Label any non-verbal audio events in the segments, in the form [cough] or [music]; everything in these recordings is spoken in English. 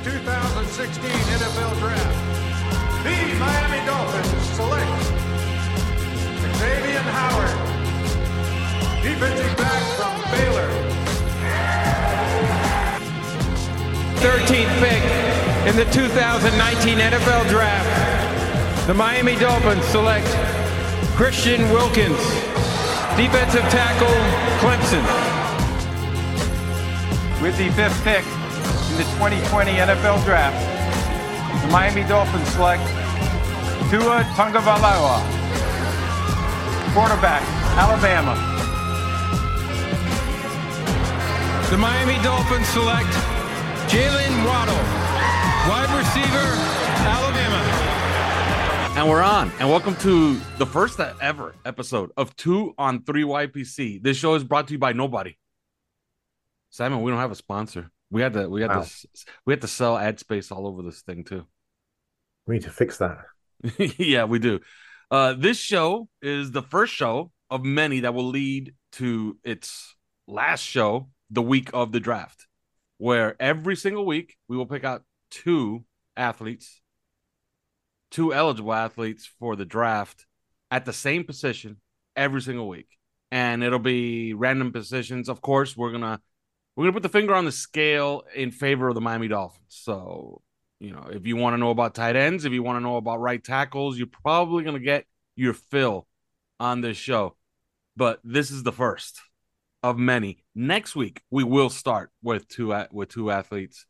In the 2016 NFL Draft. The Miami Dolphins select Xavier Howard, defensive back from Baylor. 13th pick in the 2019 NFL Draft. The Miami Dolphins select Christian Wilkins, defensive tackle, Clemson. With the fifth pick in the 2020 NFL Draft, the Miami Dolphins select Tua Tagovailoa, quarterback, Alabama. The Miami Dolphins select Jaylen Waddle, wide receiver, Alabama. And we're on. And welcome to the first ever episode of Two on Three YPC. This show is brought to you by nobody. Simon, we don't have a sponsor. We had to we had Wow. to we had to sell ad space all over this thing too. We need to fix that. [laughs] yeah, we do. Uh, this show is the first show of many that will lead to its last show the week of the draft, where every single week we will pick out two athletes, two eligible athletes for the draft at the same position every single week. And it'll be random positions. Of course, we're gonna we're gonna put the finger on the scale in favor of the Miami Dolphins. So you know, if you want to know about tight ends, if you want to know about right tackles, you're probably to get your fill on this show. But this is the first of many. Next week we will start with two with two athletes.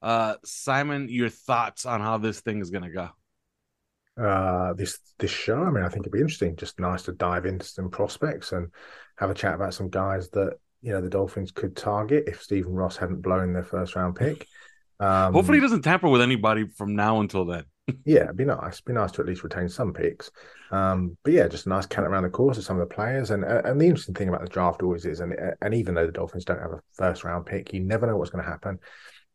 Uh Simon, your thoughts on how this thing is to go? Uh, this this show, I mean, I think it'd be interesting. Just nice to dive into some prospects and have a chat about some guys that you know the Dolphins could target if Stephen Ross hadn't blown their first round pick. Um, Hopefully he doesn't tamper with anybody from now until then. [laughs] yeah, it'd be nice. It'd be nice to at least retain some picks. Um, but yeah, just a nice count around the course of some of the players. And uh, and the interesting thing about the draft always is, and and even though the Dolphins don't have a first round pick, you never know what's going to happen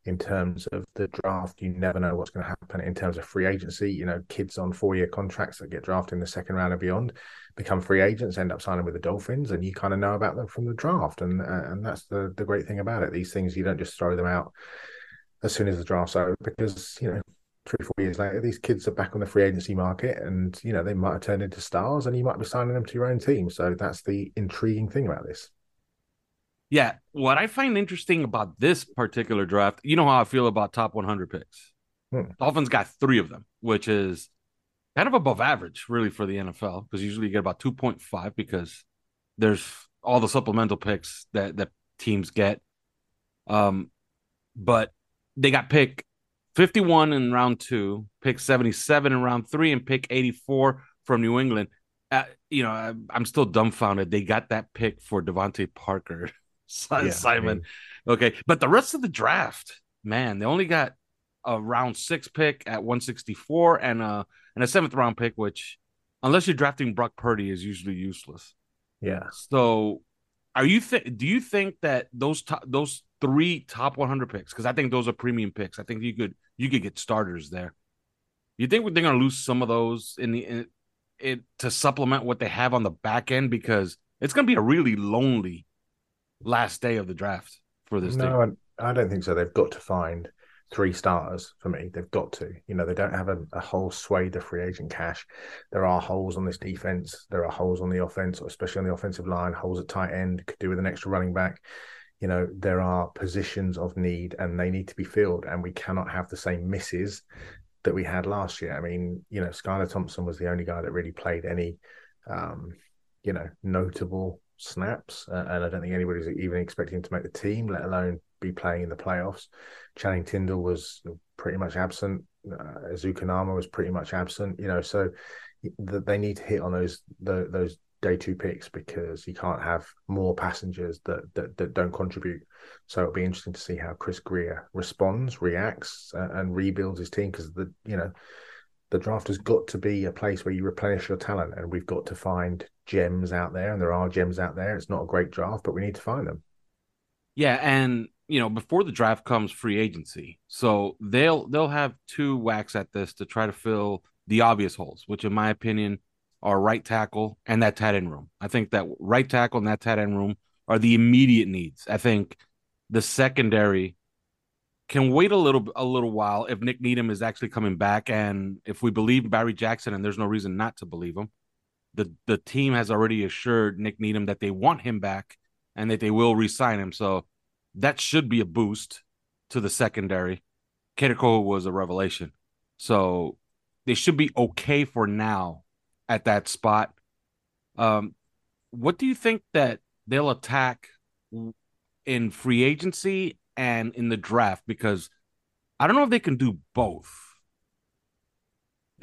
in terms of the draft. You never know what's going to happen in terms of free agency. You know, kids on four year contracts that get drafted in the second round and beyond become free agents, end up signing with the Dolphins, and you kind of know about them from the draft. And uh, and that's the the great thing about it. These things you don't just throw them out as soon as the draft's over because you know three four years later these kids are back on the free agency market and you know they might have turned into stars and you might be signing them to your own team so that's the intriguing thing about this Yeah, what I find interesting about this particular draft, you know how I feel about top 100 picks. Hmm. Dolphins got three of them, which is kind of above average, really, for the NFL, because usually you get about 2.5 because there's all the supplemental picks that that teams get. Um, but they got pick 51 in round two, pick 77 in round three, and pick 84 from New England. Uh, you know, I, I'm still dumbfounded. They got that pick for DeVante Parker, [laughs] Si- Yeah, I Simon. mean- Okay, but the rest of the draft, man, they only got a round six pick at 164 and a and a seventh round pick, which unless you're drafting Brock Purdy, is usually useless. yeah So, are you th- do you think that those top those three top 100 picks? Because I think those are premium picks. I think you could you could get starters there. You think they're going to lose some of those in the in, it to supplement what they have on the back end because it's going to be a really lonely last day of the draft for this team. no I, I don't think so. They've got to find three starters for me. They've got to. You know they don't have a, a whole swathe of free agent cash. There are holes on this defense. There are holes on the offense especially on the offensive line. Holes at tight end could do with an extra running back. You know, there are positions of need and they need to be filled, and we cannot have the same misses that we had last year. I mean, you know, Skylar Thompson was the only guy that really played any, um, you know, notable snaps, uh, and I don't think anybody's even expecting to make the team, let alone be playing in the playoffs. Channing Tindall was pretty much absent. Uh, Ezukanma was pretty much absent. You know, so they need to hit on those the, those day two picks because you can't have more passengers that, that, that don't contribute. So it'll be interesting to see how Chris Grier responds, reacts, uh, and rebuilds his team because the you know the draft has got to be a place where you replenish your talent, and we've got to find gems out there, and there are gems out there. It's not a great draft, but we need to find them. Yeah, and you know before the draft comes free agency, so they'll they'll have two whacks at this to try to fill the obvious holes, which in my opinion are right tackle and that tight end room. I think that right tackle and that tight end room are the immediate needs. I think the secondary can wait a little a little while if Nik Needham is actually coming back and if we believe Barry Jackson and there's no reason not to believe him. The the team has already assured Nik Needham that they want him back and that they will re-sign him. So that should be a boost to the secondary. Kader was a revelation. So they should be okay for now at that spot. Um, what do you think that they'll attack in free agency and in the draft? Because I don't know if they can do both.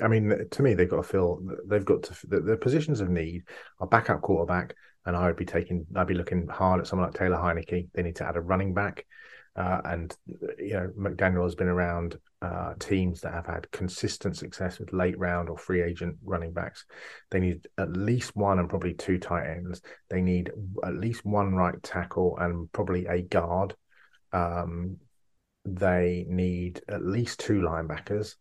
I mean, to me, they've got to fill. They've got to the, the positions of need are backup quarterback, and I would be taking. I'd be looking hard at someone like Taylor Heinicke. They need to add a running back, uh, and you know McDaniel has been around uh, teams that have had consistent success with late round or free agent running backs. They need at least one and probably two tight ends. They need at least one right tackle and probably a guard. Um, they need at least two linebackers.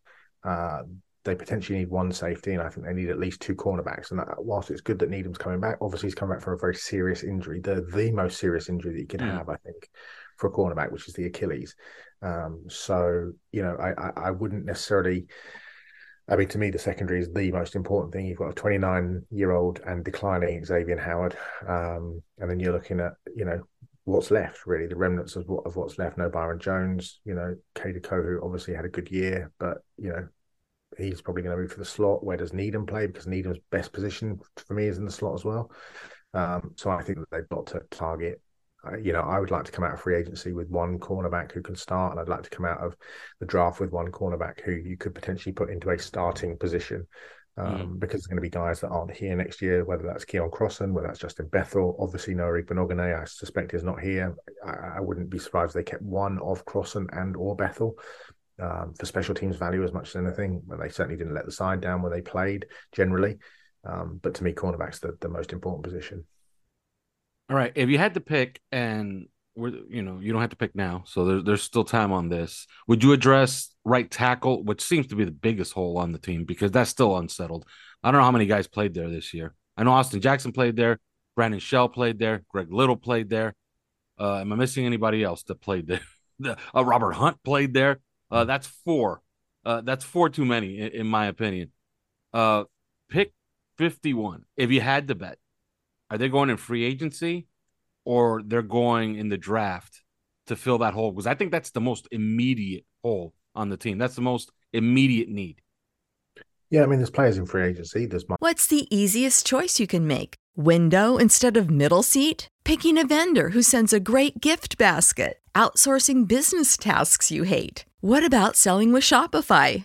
Uh, they potentially need one safety, and I think they need at least two cornerbacks. And that, whilst it's good that Needham's coming back, obviously he's coming back from a very serious injury, the the most serious injury that you could mm. have, I think, for a cornerback, which is the Achilles. Um, so you know, I, I, I wouldn't necessarily. I mean, to me, the secondary is the most important thing. You've got a 29 year old and declining Xavier Howard, um, and then you're looking at you know what's left really, the remnants of what of what's left. No Byron Jones, you know, Kader Kohou obviously had a good year, but you know he's probably going to move to the slot. Where does Needham play? Because Needham's best position for me is in the slot as well. Um, so I think that they've got to target you know, I would like to come out of free agency with one cornerback who can start, and I'd like to come out of the draft with one cornerback who you could potentially put into a starting position. Um, mm. Because there's going to be guys that aren't here next year, whether that's Keion Crossen, whether that's Justin Bethel. Obviously, Noah Igbinoghene, I suspect, is not here. I, I, wouldn't be surprised if they kept one of Crossan and or Bethel um, for special teams value as much as anything. But they certainly didn't let the side down when they played generally. Um, but to me, cornerback's the, the most important position. All right. If you had to pick, and we're you know you don't have to pick now, so there's there's still time on this. Would you address right tackle, which seems to be the biggest hole on the team because that's still unsettled. I don't know how many guys played there this year. I know Austin Jackson played there, Brandon Shell played there, Greg Little played there. Uh, am I missing anybody else that played there? [laughs] the, uh, Robert Hunt played there. Uh, that's four. Uh, that's four too many, in, in my opinion. Uh, pick 51 if you had to bet are they going in free agency or they're going in the draft to fill that hole? Because I think that's the most immediate hole on the team. That's the most immediate need. Yeah, I mean, there's players in free agency. There's my- what's the easiest choice you can make? Window instead of middle seat? Picking a vendor who sends a great gift basket? Outsourcing business tasks you hate? What about selling with Shopify?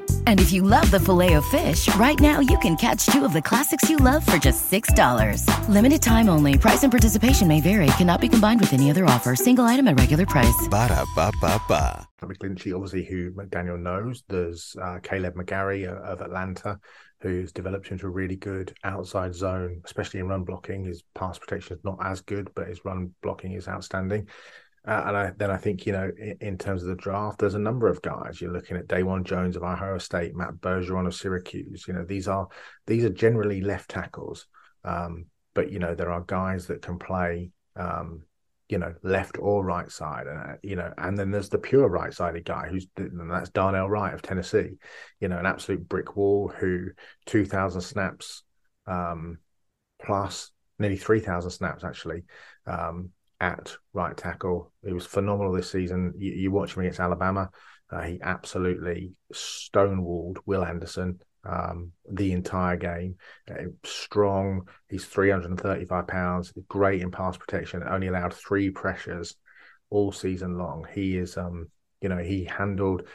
And if you love the filet of fish, right now you can catch two of the classics you love for just $6. Limited time only. Price and participation may vary. Cannot be combined with any other offer. Single item at regular price. Ba da ba ba ba. McGlinchey, obviously, who McDaniel knows. There's uh, Kaleb McGary uh, of Atlanta, who's developed into a really good outside zone, especially in run blocking. His pass protection is not as good, but his run blocking is outstanding. Uh, and I, then I think, you know, in, in, terms of the draft, there's a number of guys. You're looking at Dawand Jones of Ohio State, Matt Bergeron of Syracuse. You know, these are these are generally left tackles. Um, but you know, there are guys that can play um, you know, left or right side, uh, you know, and then there's the pure right sided guy who's and that's Darnell Wright of Tennessee, you know, an absolute brick wall who 2,000 snaps um, plus nearly 3,000 snaps actually um, at right tackle. He was phenomenal this season. You, you watch him against Alabama, uh, he absolutely stonewalled Will Anderson um, the entire game. Uh, strong. He's 335 pounds. Great in pass protection. Only allowed three pressures all season long. He is, um, you know, he handled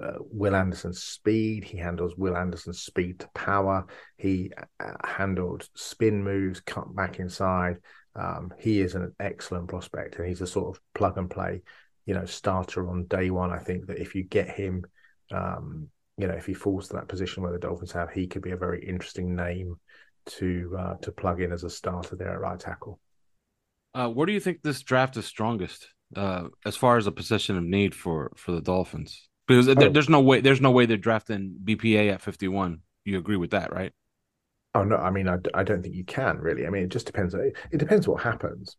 uh, Will Anderson's speed. He handles Will Anderson's speed to power. He uh, handled spin moves, cut back inside. Um, he is an excellent prospect, and he's a sort of plug and play, you know, starter on day one. I think that if you get him, um, you know, if he falls to that position where the Dolphins have, he could be a very interesting name to uh, to plug in as a starter there at right tackle. Uh, where do you think this draft is strongest uh, as far as a position of need for for the Dolphins? Because oh. there, there's no way there's no way they're drafting BPA at 51. You agree with that, right? Oh no, I mean I, I don't think you can really. I mean it just depends. It, it depends what happens.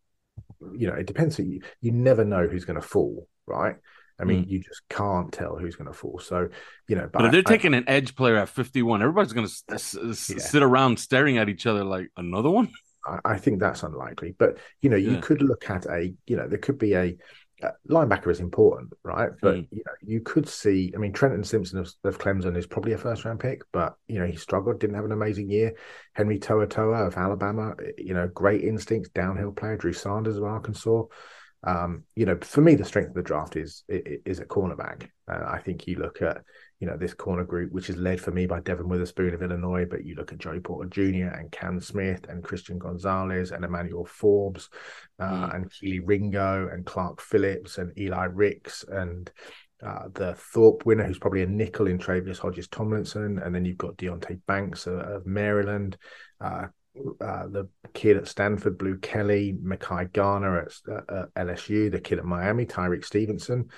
You know, it depends. You you never know who's going to fall, right? I mean, mm. you just can't tell who's going to fall. So, you know, but, but if they're I, taking an edge player at 51, everybody's going to s- s- yeah. sit around staring at each other like another one. I, I think that's unlikely. But, you know, you yeah. could look at a, you know, there could be a, linebacker is important, right? But mm. you know, you could see. I mean, Trenton Simpson of, of, Clemson is probably a first round pick, but you know, he struggled, didn't have an amazing year. Henry To'oTo'o of Alabama, you know, great instincts, downhill player. Drew Sanders of Arkansas. Um, you know, for me, the strength of the draft is is a cornerback. Uh, I think you look at you know this corner group, which is led for me by Devon Witherspoon of Illinois, but you look at Joey Porter Jr. and Cam Smith and Christian Gonzalez and Emmanuel Forbes uh, mm. and Kelee Ringo and Clark Phillips and Eli Ricks and uh, the Thorpe winner, who's probably a nickel in Tre'Vius Hodges-Tomlinson, and then you've got Deonte Banks of, of Maryland, uh, uh, the kid at Stanford, Blu Kelly, Mekhi Garner at, uh, at LSU, the kid at Miami, Tyrique Stevenson.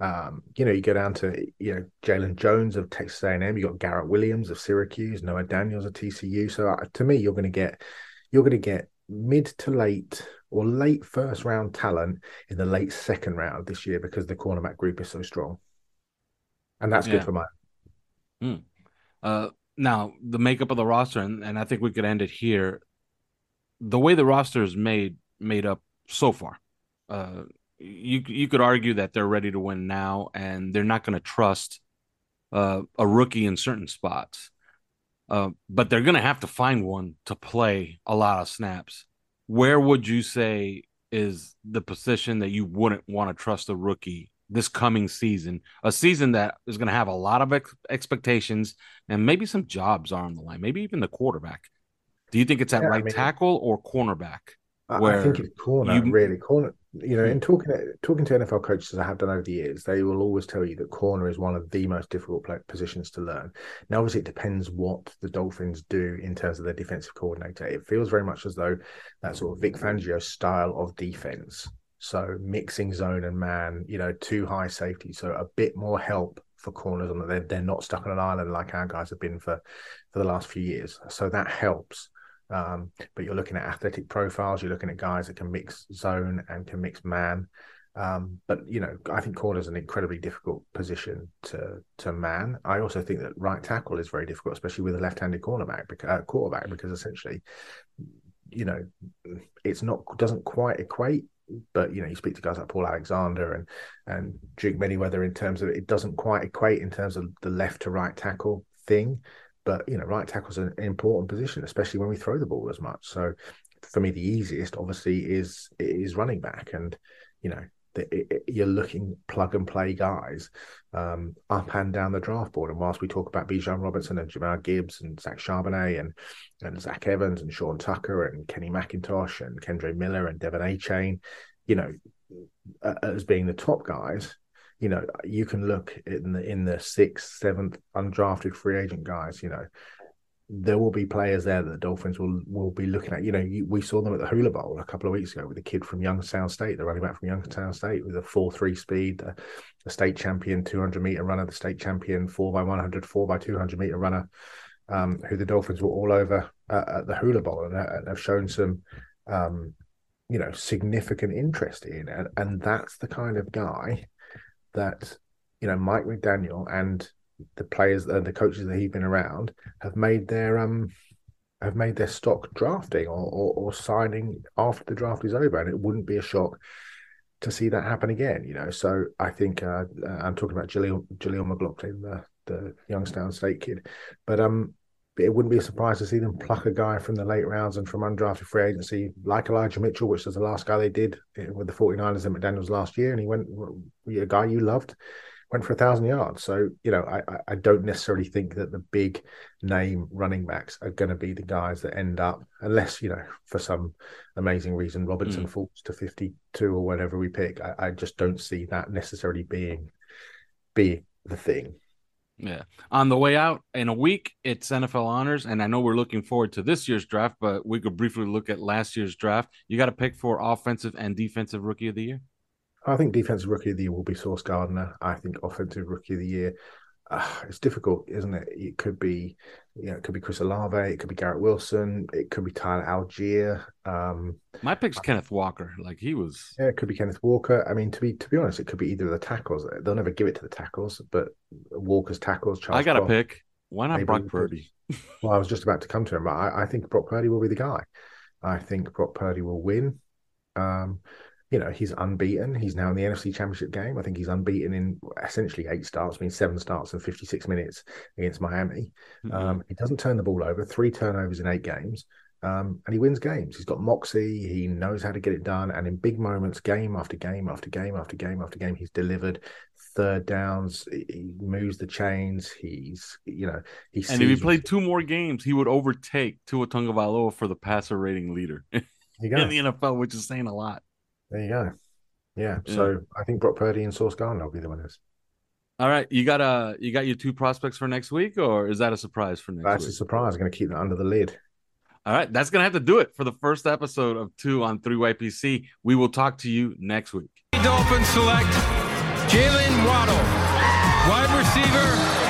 Um, you know, you go down to you know Jalen Jones of Texas A&M. You got Garrett Williams of Syracuse, Noah Daniels of TCU. So uh, to me, you're going to get you're going to get mid to late or late first round talent in the late second round this year because the cornerback group is so strong, and that's yeah. good for my. Mm. Uh, now the makeup of the roster, and, and I think we could end it here. The way the roster is made made up so far, uh, you you could argue that they're ready to win now, and they're not going to trust uh, a rookie in certain spots. Uh, but they're going to have to find one to play a lot of snaps. Where would you say is the position that you wouldn't want to trust a rookie this coming season, a season that is going to have a lot of ex- expectations and maybe some jobs are on the line, maybe even the quarterback. Do you think it's at yeah, right I mean, tackle or cornerback? I think it's corner, you, really. Corner, you know, in hmm. talking talking to NFL coaches I have done over the years, they will always tell you that corner is one of the most difficult positions to learn. Now, obviously, it depends what the Dolphins do in terms of their defensive coordinator. It feels very much as though that sort of Vic Fangio style of defense so mixing zone and man, you know, two high safety, so a bit more help for corners on that they're, they're not stuck on an island like our guys have been for for the last few years. So that helps. Um, but you're looking at athletic profiles. You're looking at guys that can mix zone and can mix man. Um, but you know, I think corner is an incredibly difficult position to to man. I also think that right tackle is very difficult, especially with a left-handed cornerback, uh, quarterback, because essentially, you know, it's not doesn't quite equate but you know, you speak to guys like Paul Alexander and and Duke Manyweather in terms of it doesn't quite equate in terms of the left to right tackle thing. But you know, right tackle's an important position, especially when we throw the ball as much. So for me, the easiest obviously is is running back, and you know, the, it, you're looking plug and play guys um, up and down the draft board. And whilst we talk about Bijan Robinson and Jahmyr Gibbs and Zach Charbonnet and and Zach Evans and Sean Tucker and Kenny McIntosh and Kendre Miller and De'Von Achane, you know, as being the top guys, you know, you can look in the in the sixth, seventh undrafted free agent guys. You know, there will be players there that the Dolphins will will be looking at. You know, you, we saw them at the Hula Bowl a couple of weeks ago with a kid from Youngstown State, the running back from Youngstown State, with a four three speed, the, the state champion two hundred meter runner, the state champion four by 100, 4 by two hundred meter runner, um, who the Dolphins were all over uh, at the Hula Bowl and, and have shown some. Um, you know, significant interest in, and, and that's the kind of guy that you know Mike McDaniel and the players and the coaches that he's been around have made their um have made their stock drafting or, or, or signing after the draft is over, and it wouldn't be a shock to see that happen again. You know, so I think uh, I'm talking about Jaleel Jaleel McLaughlin, the the Youngstown State kid, but um, it wouldn't be a surprise to see them pluck a guy from the late rounds and from undrafted free agency like Elijah Mitchell, which was the last guy they did with the 49ers and McDaniels last year, and he went a guy you loved went for a thousand yards. So you know, I I don't necessarily think that the big name running backs are going to be the guys that end up, unless you know, for some amazing reason, Robinson mm. falls to fifty two or whatever we pick. I, I just don't see that necessarily being be the thing. Yeah. On the way out in a week, it's NFL honors. And I know we're looking forward to this year's draft, but we could briefly look at last year's draft. You got to pick for offensive and defensive rookie of the year? I think defensive rookie of the year will be Sauce Gardner. I think offensive rookie of the year. Uh, it's difficult, isn't it? It could be, you know, it could be Chris Olave, it could be Garrett Wilson, it could be Tyler Allgeier. Um, My pick's I, Kenneth Walker. Like he was. Yeah, it could be Kenneth Walker. I mean, to be to be honest, it could be either of the tackles. They'll never give it to the tackles, but Walker's tackles. Charles I got a pick. Why not Brock Purdy? [laughs] well, I was just about to come to him, but I, I think Brock Purdy will be the guy. I think Brock Purdy will win. Um, you know, he's unbeaten. He's now in the NFC Championship game. I think he's unbeaten in essentially eight starts, I mean, seven starts and 56 minutes against Miami. Mm-hmm. Um, he doesn't turn the ball over, three turnovers in eight games, um, and he wins games. He's got moxie. He knows how to get it done. And in big moments, game after game after game after game after game, he's delivered third downs. He moves the chains. He's, you know, he And if he played two more games, he would overtake Tua Tagovailoa for the passer rating leader [laughs] in the NFL, which is saying a lot. There you go. Yeah. yeah. So I think Brock Purdy and Sauce Gardner will be the winners. All right, you got uh you got your two prospects for next week, or is that a surprise for next That's week? a surprise. I'm going to keep that under the lid. All right, that's going to have to do it for the first episode of Two on Three YPC. We will talk to you next week. Dolphins select Jaylen Waddle, wide receiver,